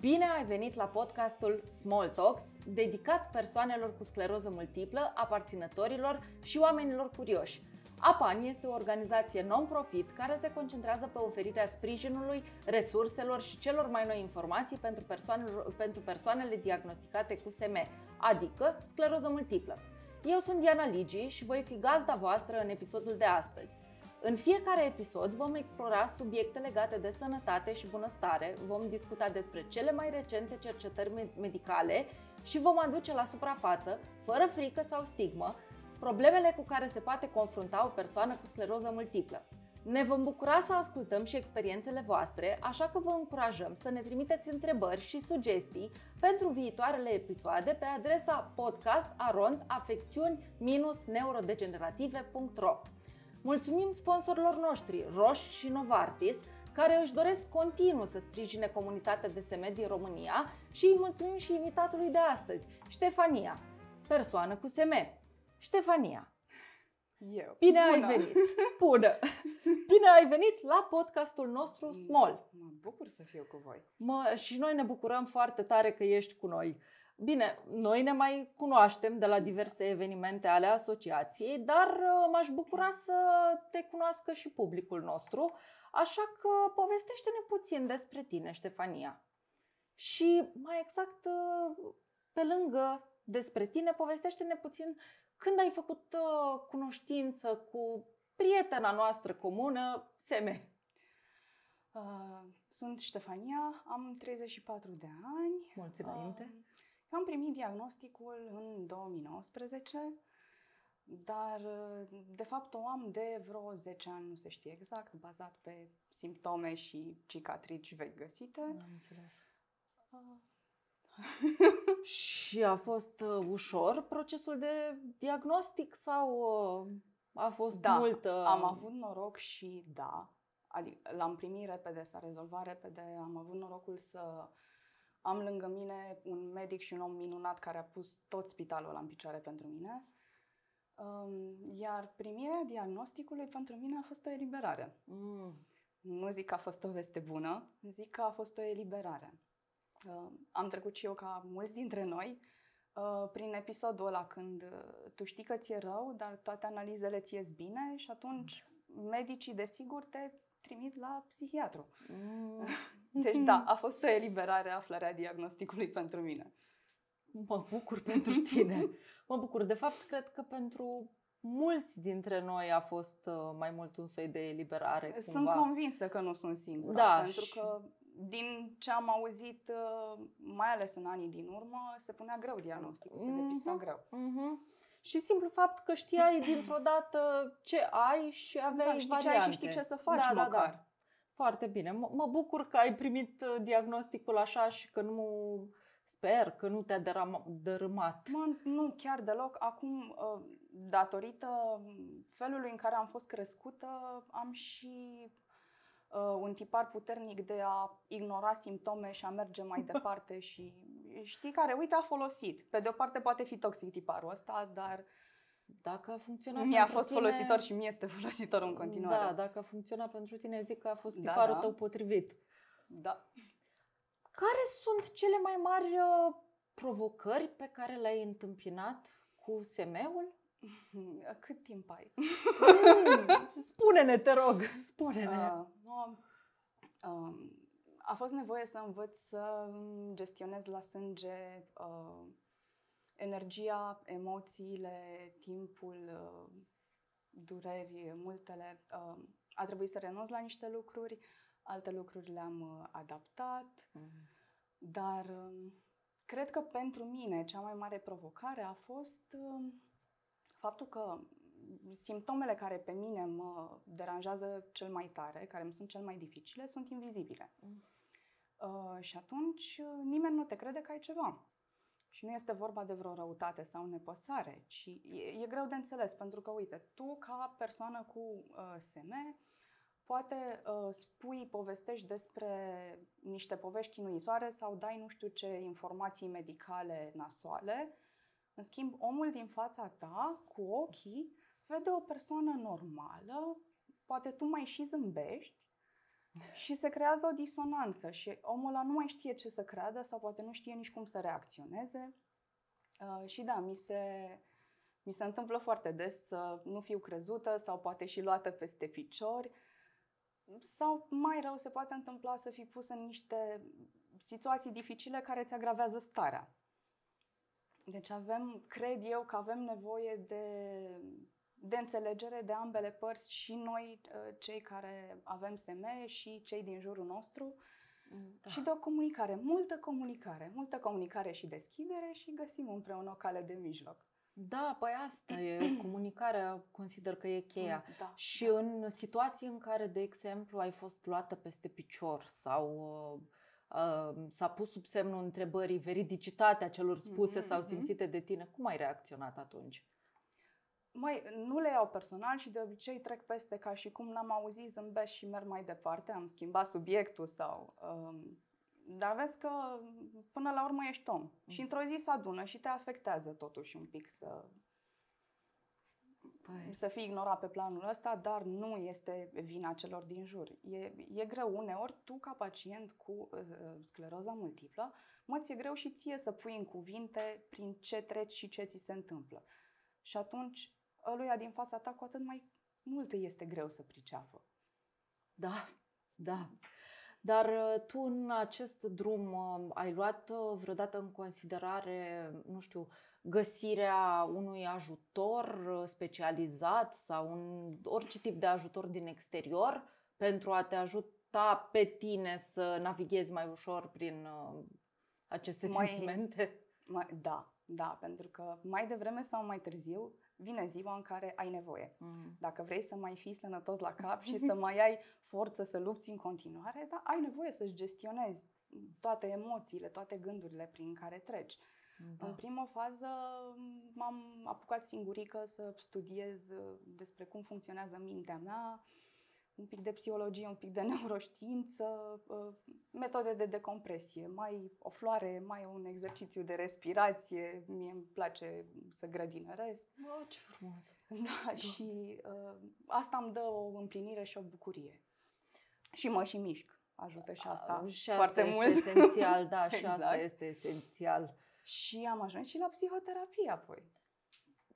Bine ai venit la podcastul Small Talks, dedicat persoanelor cu scleroză multiplă, aparținătorilor și oamenilor curioși. APAN este o organizație non-profit care se concentrează pe oferirea sprijinului, resurselor și celor mai noi informații pentru persoanele, pentru persoanele diagnosticate cu SM, adică scleroză multiplă. Eu sunt Diana Ligi și voi fi gazda voastră în episodul de astăzi. În fiecare episod vom explora subiecte legate de sănătate și bunăstare, vom discuta despre cele mai recente cercetări medicale și vom aduce la suprafață, fără frică sau stigmă, problemele cu care se poate confrunta o persoană cu scleroză multiplă. Ne vom bucura să ascultăm și experiențele voastre, așa că vă încurajăm să ne trimiteți întrebări și sugestii pentru viitoarele episoade pe adresa podcast.arond-afecțiuni-neurodegenerative.ro Mulțumim sponsorilor noștri, Roche și Novartis, care își doresc continuu să sprijine comunitatea de SM din România și îi mulțumim și invitatului de astăzi, Ștefania, persoană cu SM. Ștefania, Eu. bine Bună. ai venit! Bună! Bine ai venit la podcastul nostru Small. Mă bucur să fiu cu voi. Mă, și noi ne bucurăm foarte tare că ești cu noi. Bine, noi ne mai cunoaștem de la diverse evenimente ale asociației, dar uh, m-aș bucura să te cunoască și publicul nostru, așa că povestește-ne puțin despre tine, Ștefania. Și mai exact, uh, pe lângă despre tine, povestește-ne puțin când ai făcut uh, cunoștință cu prietena noastră comună, Seme. Uh, sunt Ștefania, am 34 de ani. Mulți înainte. Uh, eu am primit diagnosticul în 2019, dar uh, de fapt o am de vreo 10 ani, nu se știe exact, bazat pe simptome și cicatrici vechi găsite. Am înțeles. Uh, Și a fost uh, ușor procesul de diagnostic sau uh, a fost Da, multă... Am avut noroc și da, adică l-am primit repede, s-a rezolvat repede, am avut norocul să am lângă mine un medic și un om minunat care a pus tot spitalul la în picioare pentru mine. Um, Iar primirea diagnosticului pentru mine a fost o eliberare. Mm. Nu zic că a fost o veste bună, zic că a fost o eliberare. Uh, am trecut și eu ca mulți dintre noi uh, prin episodul ăla când uh, tu știi că ți-e rău, dar toate analizele ți ies bine și atunci medicii desigur te trimit la psihiatru. Mm. Deci da, a fost o eliberare aflarea diagnosticului pentru mine. Mă bucur pentru tine. Mă bucur. De fapt, cred că pentru mulți dintre noi a fost uh, mai mult un soi de eliberare. Sunt cumva. convinsă că nu sunt singură, Da, pentru și- că din ce am auzit, uh, mai ales în anii din urmă, se punea greu diagnosticul, se depista Mhm. greu. Mhm. Și simplu fapt că știai dintr-o dată ce ai și aveai Exact, știi ce ai variante. și știi ce să faci da, Da, măcar. da. Foarte bine. M- mă bucur că ai primit uh, diagnosticul așa și că nu sper că nu te-a deram- dărâmat. Mă, nu, chiar deloc. Acum, uh, datorită felului în care am fost crescută, am și uh, un tipar puternic de a ignora simptome și a merge mai departe și știi care, uite, a folosit. Pe de o parte poate fi toxic tiparul ăsta, dar Dacă a funcționat mi-a pentru fost tine, folositor și mi este folositor în continuare. Da, dacă a funcționat pentru tine, zic că a fost Da, tiparul da. tău potrivit. da. Care sunt cele mai mari uh, provocări pe care le-ai întâmpinat cu SM-ul? Cât timp ai? Mm, spune-ne, te rog, spune-ne. Uh, no, um, a fost nevoie să învăț să îmi gestionez la sânge uh, energia, emoțiile, timpul, uh, dureri, multele. Uh, a trebuit să renunț la niște lucruri, alte lucruri le-am uh, adaptat, dar um, cred că pentru mine cea mai mare provocare a fost um, faptul că simptomele care pe mine mă deranjează cel mai tare, care îmi sunt cel mai dificile, sunt invizibile. Mm. Uh, și atunci uh, nimeni nu te crede că ai ceva. Și nu este vorba de vreo răutate sau nepăsare, ci e, e greu de înțeles, pentru că, uite, tu ca persoană cu uh, SM, poate uh, spui, povestești despre niște povești chinuitoare sau dai nu știu ce informații medicale nasoale. În schimb, omul din fața ta, cu ochii, vede o persoană normală, poate tu mai și zâmbești și se creează o disonanță și omul ăla nu mai știe ce să creadă sau poate nu știe nici cum să reacționeze. Uh, și da, mi se, mi se întâmplă foarte des să nu fiu crezută sau poate și luată peste piciori. Sau mai rău se poate întâmpla să fii pus în niște situații dificile care îți agravează starea. Deci avem, cred eu că avem nevoie de, de înțelegere de ambele părți și noi, uh, cei care avem SME și cei din jurul nostru, da. și de o comunicare, multă comunicare, multă comunicare și deschidere și găsim împreună o cale de mijloc. Da, păi asta e, comunicarea consider că e cheia. Mm, da, și da. în situații în care, de exemplu, ai fost luată peste picior sau uh, uh, s-a pus sub semnul întrebării veridicitatea celor spuse Mhm, sau mhm. simțite de tine, cum ai reacționat atunci? Mai, nu le iau personal și de obicei trec peste ca și cum n-am auzit, zâmbesc și merg mai departe, am schimbat subiectul sau... Um, dar vezi că până la urmă ești om și într-o zi se adună și te afectează totuși un pic să, Păi, să fii ignorat pe planul ăsta, dar nu este vina celor din jur. E, e greu uneori, tu ca pacient cu uh, scleroza multiplă, mă, ți-e greu și ție să pui în cuvinte prin ce treci și ce ți se întâmplă. Și atunci, ăluia din fața ta cu atât mai mult îi este greu să priceapă. Da, da. Dar uh, tu în acest drum uh, ai luat uh, vreodată în considerare, nu știu, găsirea unui ajutor uh, specializat sau un, orice tip de ajutor din exterior pentru a te ajuta pe tine să navighezi mai ușor prin uh, aceste Mai- sentimente? Mai, da, da, pentru că mai devreme sau mai târziu vine ziua în care ai nevoie. Mm. Dacă vrei să mai fii sănătos la cap și să mai ai forță să lupți în continuare, da, ai nevoie să-ți gestionezi toate emoțiile, toate gândurile prin care treci. Da. În primă fază m- m-am apucat singurică să studiez uh, despre cum funcționează mintea mea, un pic de psihologie, un pic de neuroștiință, uh, metode de decompresie, mai o floare, mai un exercițiu de respirație, mie îmi place să grădinăresc. Oh, ce frumos! Da, și uh, asta îmi dă o împlinire și o bucurie. Și mă și mișc. Ajută și asta Uh, și asta foarte este mult. esențial, da, și asta Exact. este esențial. și am ajuns și la psihoterapie apoi.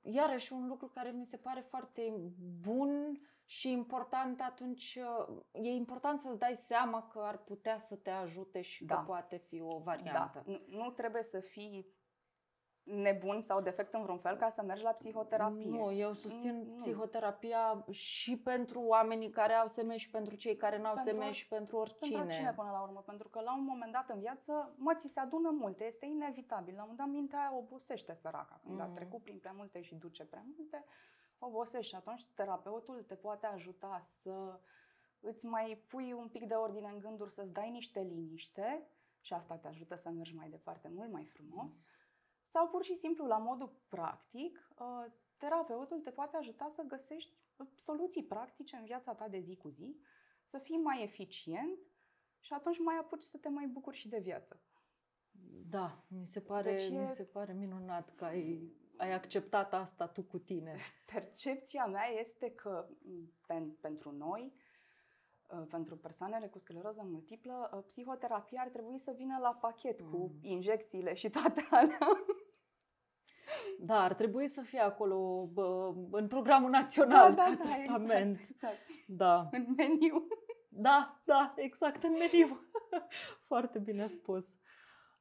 iarăși un lucru care mi se pare foarte bun și important atunci, uh, e important să-ți dai seama că ar putea să te ajute și Da. că poate fi o Da, variantă. nu, nu trebuie să fii nebun sau defect în vreun fel ca să mergi la psihoterapie. Nu, eu susțin Nu, nu. psihoterapia și pentru oamenii care au SME și pentru cei care n-au Pentru SME or- și pentru oricine. Pentru oricine până la urmă, pentru că la un moment dat în viață, mă, ți se adună multe, este inevitabil. La un moment dat mintea aia obosește săraca. Când a Mhm. trecut prin prea multe și duce prea multe, obosește și atunci terapeutul te poate ajuta să îți mai pui un pic de ordine în gânduri, să-ți dai niște liniște și asta te ajută să mergi mai departe mult mai frumos. Sau pur și simplu, la modul practic, uh, terapeutul te poate ajuta să găsești uh, soluții practice în viața ta de zi cu zi, să fii mai eficient și atunci mai apuci să te mai bucuri și de viață. Da, mi se pare, Deci e- mi se pare minunat că ai, ai acceptat asta tu cu tine. Percepția mea este că m, pen, pentru noi, uh, pentru persoanele cu scleroză multiplă, uh, psihoterapia ar trebui să vină la pachet cu Mm. injecțiile și toate alea. Da, ar trebui să fie acolo bă, în programul național da, ca da, exact, tratament. exact. Da. În meniu. Da, da, exact în meniu. Foarte bine spus.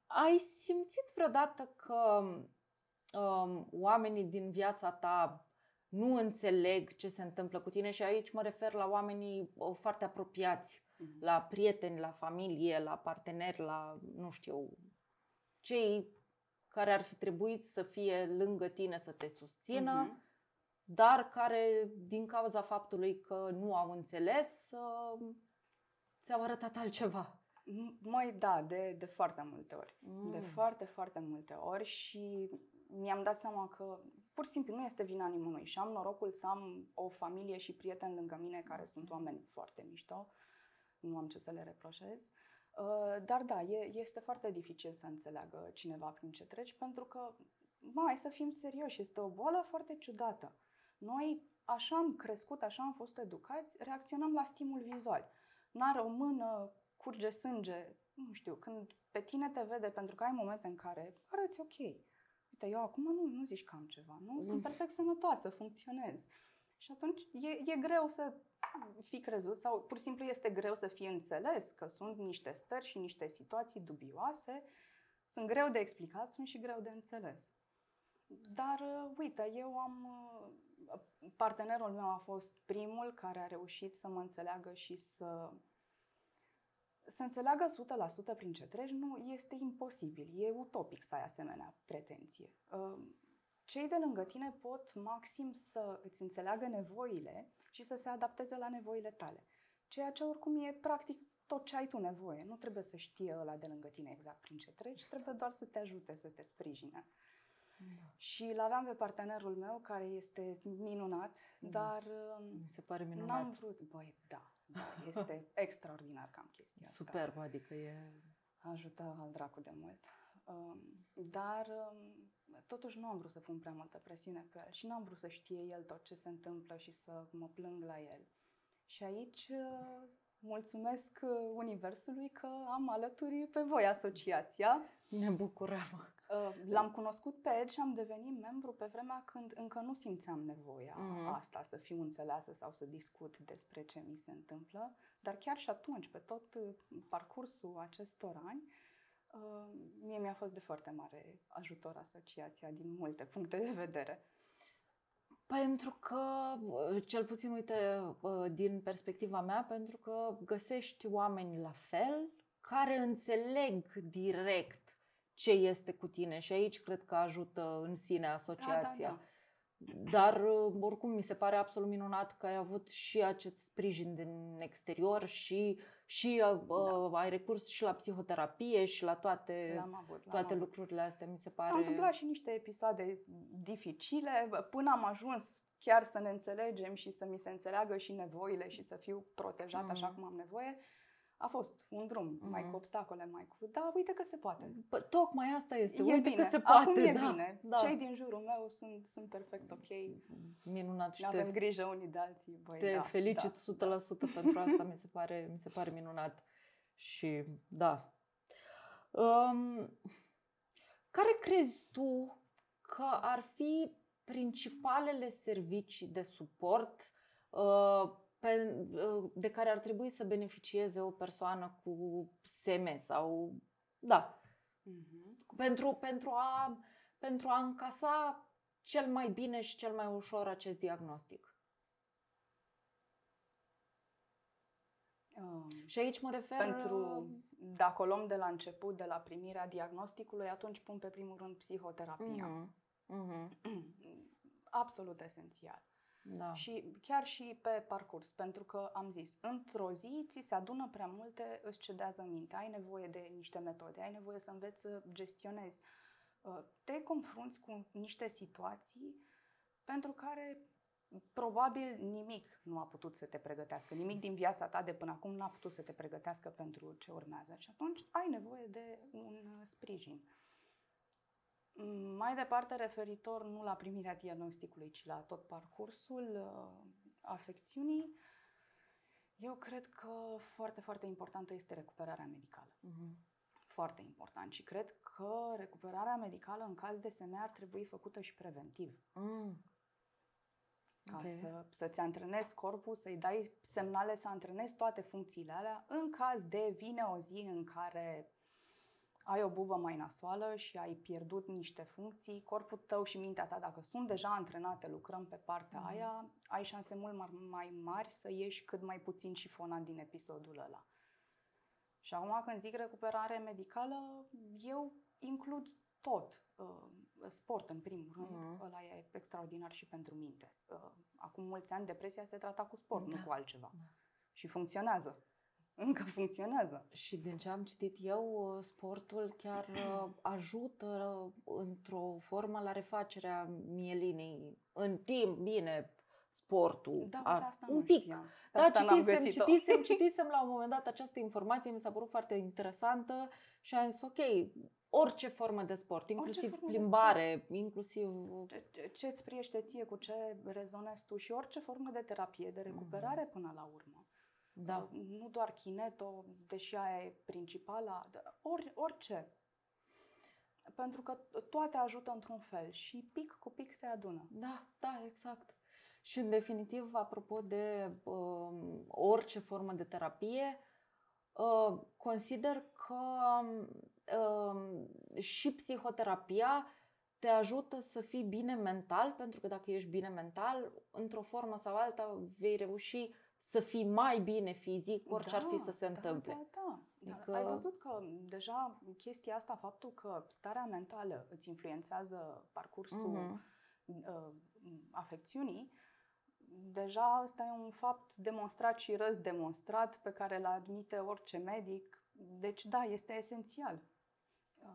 Ai simțit vreodată că um, oamenii din viața ta nu înțeleg ce se întâmplă cu tine și aici mă refer la oamenii uh, foarte apropiați, la prieteni, la familie, la parteneri, la, nu știu, cei care ar fi trebuit să fie lângă tine să te susțină, Mhm. dar care, din cauza faptului că nu au înțeles, uh, ți-au arătat altceva. M- Măi, da, de, de foarte multe ori. De Mm. foarte, foarte multe ori și mi-am dat seama că pur și simplu nu este vina nimănui și am norocul să am o familie și prieteni lângă mine care sunt oameni foarte mișto. Nu am ce să le reproșez. Uh, Dar da, e, este foarte dificil să înțeleagă cineva prin ce treci pentru că, mai să fim serioși, este o boală foarte ciudată. Noi așa am crescut, așa am fost educați, reacționăm la stimul vizual. n-are o mână, curge sânge, nu știu, când pe tine te vede pentru că ai momente în care arăți ok. Uite, eu acum nu, nu zici că am ceva, nu? Sunt Mm. perfect sănătoasă, funcționez. Și atunci e, e greu să fii crezut sau pur și simplu este greu să fii înțeles că sunt niște stări și niște situații dubioase, sunt greu de explicat, sunt și greu de înțeles. Dar, uh, uite, eu am. uh, Partenerul meu a fost primul care a reușit să mă înțeleagă și să. Să înțeleagă 100% prin ce treci nu este imposibil. E utopic să ai asemenea pretenție. Uh, Cei de lângă tine pot maxim să îți înțeleagă nevoile și să se adapteze la nevoile tale. Ceea ce oricum e practic tot ce ai tu nevoie. Nu trebuie să știe ăla de lângă tine exact prin ce treci, trebuie doar să te ajute, să te sprijine. Și îl aveam pe partenerul meu, care este minunat, Mhm. dar um, Mi se pare minunat. n-am vrut. Băi, da, da este extraordinar că am chestia asta. Superb, adică e... Ajută al dracu de mult. Um, dar um, totuși nu am vrut să pun prea multă presiune pe el și nu am vrut să știe el tot ce se întâmplă și să mă plâng la el. Și aici uh, mulțumesc uh, Universului că am alături pe voi asociația. Ne bucurăm. Uh, L-am cunoscut pe Ed și am devenit membru pe vremea când încă nu simțeam nevoia Mhm. asta, să fiu înțeleasă sau să discut despre ce mi se întâmplă. Dar chiar și atunci, pe tot uh, parcursul acestor ani, uh, mie mi-a fost de foarte mare ajutor asociația din multe puncte de vedere. Pentru că, cel puțin, uite, din perspectiva mea, pentru că găsești oameni la fel, care înțeleg direct ce este cu tine și aici cred că ajută în sine asociația. Da, da, da. Dar oricum mi se pare absolut minunat că ai avut și acest sprijin din exterior și, și uh, ai recurs și la psihoterapie și la toate, L-am avut. L-am toate avut. lucrurile astea. Mi se pare... S-au întâmplat și niște episoade dificile până am ajuns chiar să ne înțelegem și să mi se înțeleagă și nevoile și să fiu protejat așa Mhm. cum am nevoie. A fost un drum, mai Mhm. cu obstacole, mai cu... Da, uite că se poate. Bă, tocmai asta este. e Uite bine. că se poate. Acum e da, bine. Da. Cei din jurul meu sunt, sunt perfect ok. Minunat și Ne te, avem grijă unii de alții. Băi, te da, felicit da, 100% pentru asta. Mi se pare, mi se pare minunat. Și da. Um, care crezi tu că ar fi principalele servicii de suport uh, pe, uh, de care ar trebui să beneficieze o persoană cu SM sau da, Mhm. pentru, pentru, a, pentru a încasa cel mai bine și cel mai ușor acest diagnostic. Um, Și aici mă refer Pentru, dacă o luăm de la început, de la primirea diagnosticului, atunci pun pe primul rând psihoterapia. Mhm, mhm, Absolut esențial. Da. Și chiar și pe parcurs, pentru că am zis, într-o zi ți se adună prea multe, îți cedează mintea, ai nevoie de niște metode, ai nevoie să înveți să gestionezi. Uh, Te confrunți cu niște situații pentru care probabil nimic nu a putut să te pregătească, nimic din viața ta de până acum nu a putut să te pregătească pentru ce urmează. Și atunci ai nevoie de un uh, sprijin. Mm, Mai departe, referitor nu la primirea diagnosticului, ci la tot parcursul uh, afecțiunii, eu cred că foarte, foarte importantă este recuperarea medicală. Mhm. Foarte important. Și cred că recuperarea medicală în caz de SM ar trebui făcută și preventiv. Mm. Ca Ok. să, să-ți antrenezi corpul, să-i dai semnale să antrenezi toate funcțiile alea. În caz de vine o zi în care ai o bubă mai nasoală și ai pierdut niște funcții, corpul tău și mintea ta, dacă sunt deja antrenate, lucrăm pe partea Mhm. aia, ai șanse mult mai, mai mari să ieși cât mai puțin șifonat din episodul ăla. Și acum când zic recuperare medicală, eu includ tot. Uh, Sport, în primul rând, Mhm. ăla e extraordinar și pentru minte. Uh, Acum mulți ani depresia se trata cu sport, Da. nu cu altceva. Da. Și funcționează. Încă funcționează. Și din ce am citit eu, sportul chiar uh, ajută într-o formă la refacerea mielinei. În timp, bine, sportul. Da, a- uite, asta un nu pic. știam. Pe Da, asta n-am citisem, găsit-o. citisem, citisem la un moment dat această informație, mi s-a părut foarte interesantă și am zis, ok, orice formă de sport, inclusiv formă de plimbare, inclusiv... Ce- ce- Ce îți priește ție, cu ce rezonezi tu și orice formă de terapie, de recuperare Mhm. până la urmă. Da. Nu doar kineto, deși aia e principala, dar ori, orice. Pentru că toate ajută într-un fel și pic cu pic se adună. Da, da, exact. Și în definitiv, apropo de uh, orice formă de terapie, uh, consider că uh, și psihoterapia te ajută să fii bine mental, pentru că dacă ești bine mental, într-o formă sau alta vei reuși să fii mai bine fizic, orice da, ar fi să se da, întâmple. Da, da. Adică... Ai văzut că deja chestia asta, faptul că starea mentală îți influențează parcursul uh-huh. uh, afecțiunii, deja asta e un fapt demonstrat și răzdemonstrat pe care îl admite orice medic. Deci da, este esențial. Uh,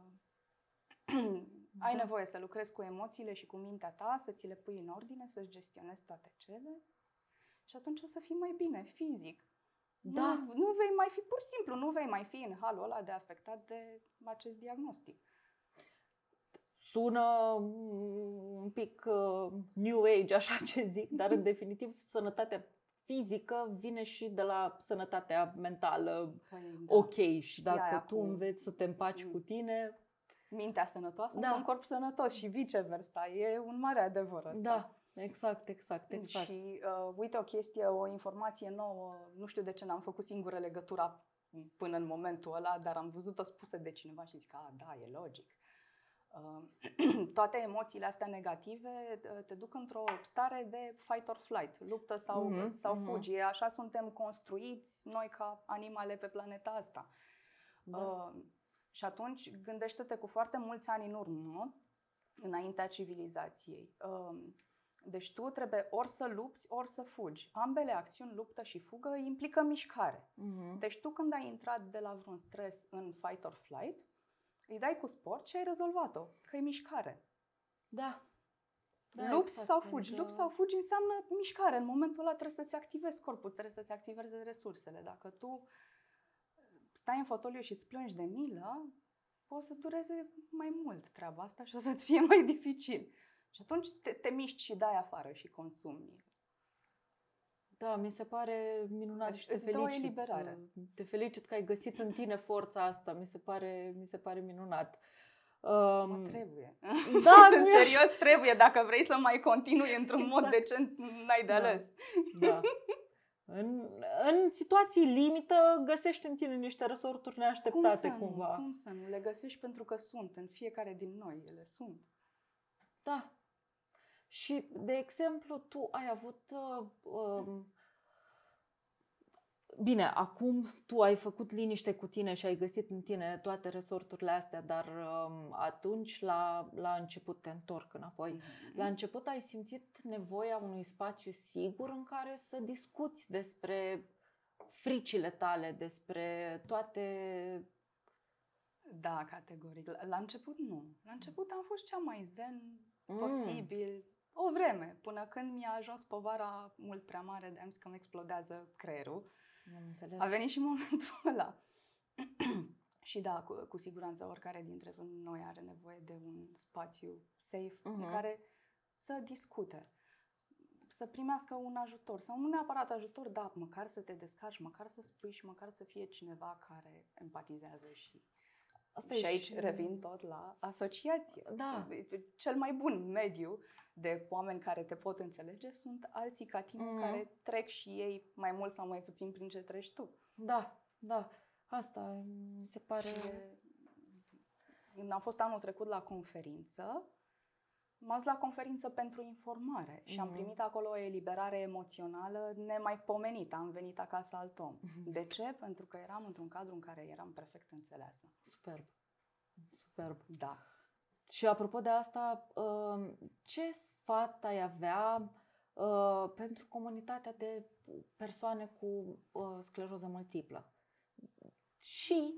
ai da. nevoie să lucrezi cu emoțiile și cu mintea ta, să ți le pui în ordine, să-ți gestionezi toate cele și atunci o să fii mai bine, fizic. Da. Nu, nu vei mai fi, pur și simplu, nu vei mai fi în halul ăla de afectat de acest diagnostic. Sună un pic uh, new age, așa ce zic, dar în definitiv sănătatea fizică vine și de la sănătatea mentală păi, da. ok și dacă tu cu... înveți să te împaci mm. cu tine... Mintea sănătoasă da. un corp sănătos și viceversa. E un mare adevăr ăsta. Da, Exact, exact, exact. Și uh, uite o chestie, o informație nouă, nu știu de ce n-am făcut singură legătura până în momentul ăla, dar am văzut-o spusă de cineva și zic, a, da, e logic. Uh, toate emoțiile astea negative uh, te duc într-o stare de fight or flight, luptă sau, uh-huh, sau uh-huh. fugi. Așa suntem construiți noi ca animale pe planeta asta. Da. Uh, și atunci gândește-te cu foarte mulți ani în urmă, înaintea civilizației. Uh, deci tu trebuie ori să lupți, ori să fugi. Ambele acțiuni, luptă și fugă, implică mișcare. Uh-huh. Deci tu când ai intrat de la vreun stres în fight or flight, îi dai cu sport și ai rezolvat-o, că e mișcare. Da. da lupți exact, sau fugi. Lupți sau fugi înseamnă mișcare. În momentul ăla trebuie să-ți activezi corpul, trebuie să-ți activezi resursele. Dacă tu stai în fotoliu și îți plângi de milă, o să dureze mai mult treaba asta și o să-ți fie mai dificil. Și atunci te, te miști și dai afară și consumi. Da, mi se pare minunat și te felicit. eliberare. Te felicit că ai găsit în tine forța asta. Mi se pare, mi se pare minunat. Um, mă trebuie. Da, Serios trebuie. Dacă vrei să mai continui într-un exact. mod decent, n-ai de da. ales. Da. În, în situații limită găsești în tine niște resorturi neașteptate cum să cumva. Nu, cum să nu? Le găsești pentru că sunt. În fiecare din noi ele sunt. Da, și, de exemplu, tu ai avut. Uh, um, bine, acum tu ai făcut liniște cu tine și ai găsit în tine toate resorturile astea, dar um, atunci, la, la început, te întorc înapoi. Mm-hmm. La început ai simțit nevoia unui spațiu sigur în care să discuți despre fricile tale, despre toate da, categoric. La, la început nu. La început am fost cea mai zen mm. posibil o vreme, până când mi-a ajuns povara mult prea mare de am zis că îmi explodează creierul. Am înțeles. A venit și momentul ăla. și da, cu, cu siguranță oricare dintre noi are nevoie de un spațiu safe uh-huh. în mhm. care să discute, să primească un ajutor sau nu neapărat ajutor, da, măcar să te descarci, măcar să spui și măcar să fie cineva care empatizează și Asta și aici și... revin tot la asociație. Da. Cel mai bun mediu de oameni care te pot înțelege sunt alții ca tine mm. care trec și ei mai mult sau mai puțin prin ce treci tu. Da, da. Asta mi se pare... Când am fost anul trecut la conferință, m-am dus la conferință pentru informare și mm. am primit acolo o eliberare emoțională nemaipomenită. Am venit acasă alt om. Mm. De ce? Pentru că eram într-un cadru în care eram perfect înțeleasă. Superb. Superb. Da. Și apropo de asta, um, ce sfat ai avea uh, pentru comunitatea de persoane cu uh, scleroză multiplă? Și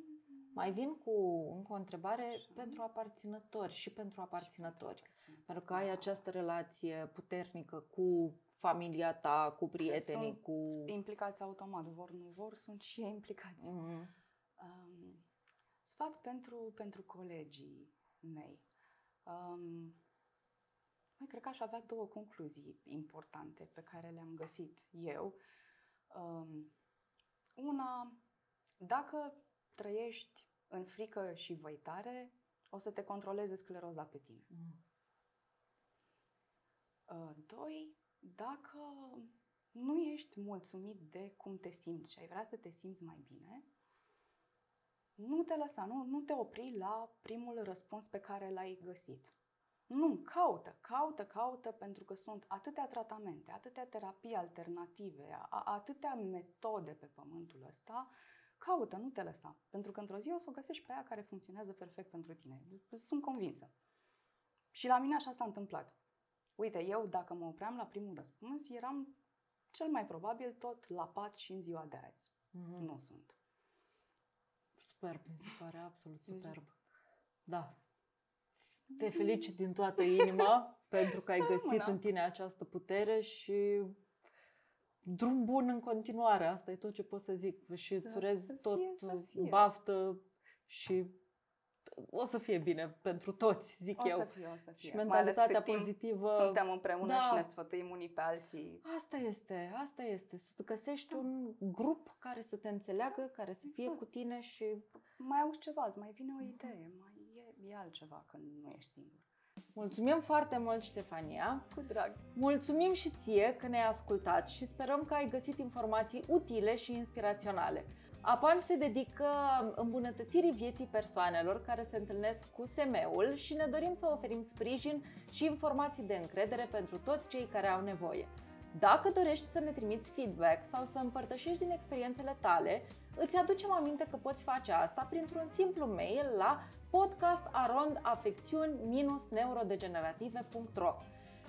mai vin cu încă o întrebare Așa. pentru aparținători și pentru aparținători. Pentru că ai această relație puternică cu familia ta, cu prietenii, sunt cu... implicați automat, vor nu vor, sunt și implicați. Mm-hmm. Um, sfat pentru, pentru colegii mei. Um, mai cred că aș avea două concluzii importante pe care le-am găsit eu. Um, Una, dacă trăiești în frică și văitare, o să te controleze scleroza pe tine. Mm. Uh, doi, dacă nu ești mulțumit de cum te simți și ai vrea să te simți mai bine, nu te lăsa, nu, nu te opri la primul răspuns pe care l-ai găsit. Nu, caută, caută, caută, pentru că sunt atâtea tratamente, atâtea terapii alternative, a, atâtea metode pe pământul ăsta. Caută, nu te lăsa. Pentru că într-o zi o să o găsești pe aia care funcționează perfect pentru tine. Sunt convinsă. Și la mine așa s-a întâmplat. Uite, eu dacă mă opream la primul răspuns, eram cel mai probabil tot la pat și în ziua de azi. Mm-hmm. Nu sunt. Superb, mi se pare absolut superb. Da. Te felicit din toată inima pentru că ai găsit în tine această putere și drum bun în continuare. Asta e tot ce pot să zic. Și îți urez tot baftă și o să fie bine pentru toți, zic o eu. O să fie, o să fie. Și mentalitatea pozitivă. Suntem împreună da. și ne sfătuim unii pe alții. Asta este, asta este. Să găsești da. un grup care să te înțeleagă, care să fie exact. cu tine și... Mai auzi ceva, îți mai vine o idee, mai e, e altceva când nu ești singur. Mulțumim foarte mult, Ștefania! Cu drag! Mulțumim și ție că ne-ai ascultat și sperăm că ai găsit informații utile și inspiraționale. APAN se dedică îmbunătățirii vieții persoanelor care se întâlnesc cu SME-ul și ne dorim să oferim sprijin și informații de încredere pentru toți cei care au nevoie. Dacă dorești să ne trimiți feedback sau să împărtășești din experiențele tale, îți aducem aminte că poți face asta printr-un simplu mail la podcastarondafecțiuni-neurodegenerative.ro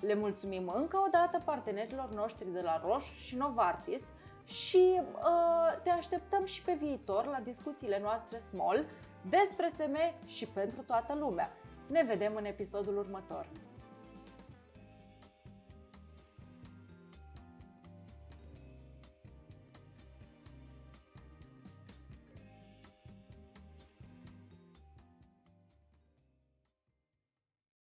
Le mulțumim încă o dată partenerilor noștri de la Roche și Novartis și uh, te așteptăm și pe viitor la discuțiile noastre small despre SME și pentru toată lumea. Ne vedem în episodul următor!